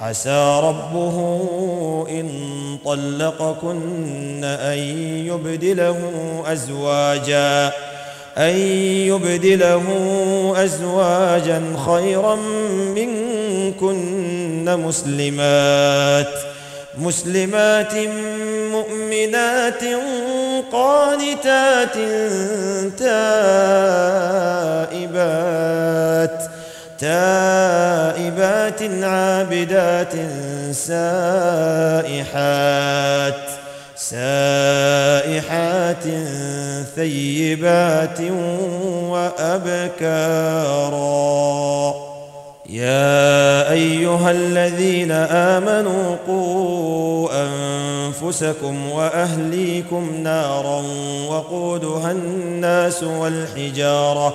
عسى ربه إن طلقكن أن يبدله أزواجا أن يبدله أزواجا خيرا منكن مسلمات مسلمات مؤمنات قانتات تائبات تائبات عابدات سائحات سائحات ثيبات وأبكارا. يا أيها الذين آمنوا قوا أنفسكم وأهليكم نارا وقودها الناس والحجارة.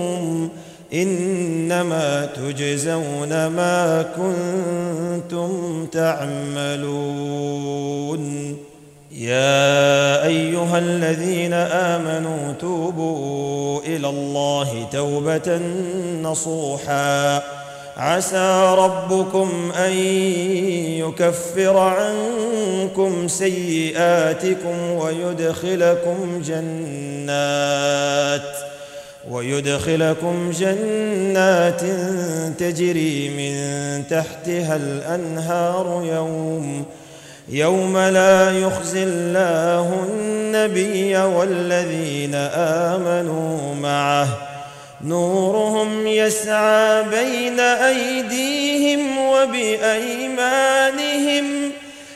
إنما تجزون ما كنتم تعملون. يا أيها الذين آمنوا توبوا إلى الله توبة نصوحا. عسى ربكم أن يكفر عنكم سيئاتكم ويدخلكم جنات. ويدخلكم جنات تجري من تحتها الأنهار يوم يوم لا يخزي الله النبي والذين آمنوا معه. نورهم يسعى بين أيديهم وبأيمانهم.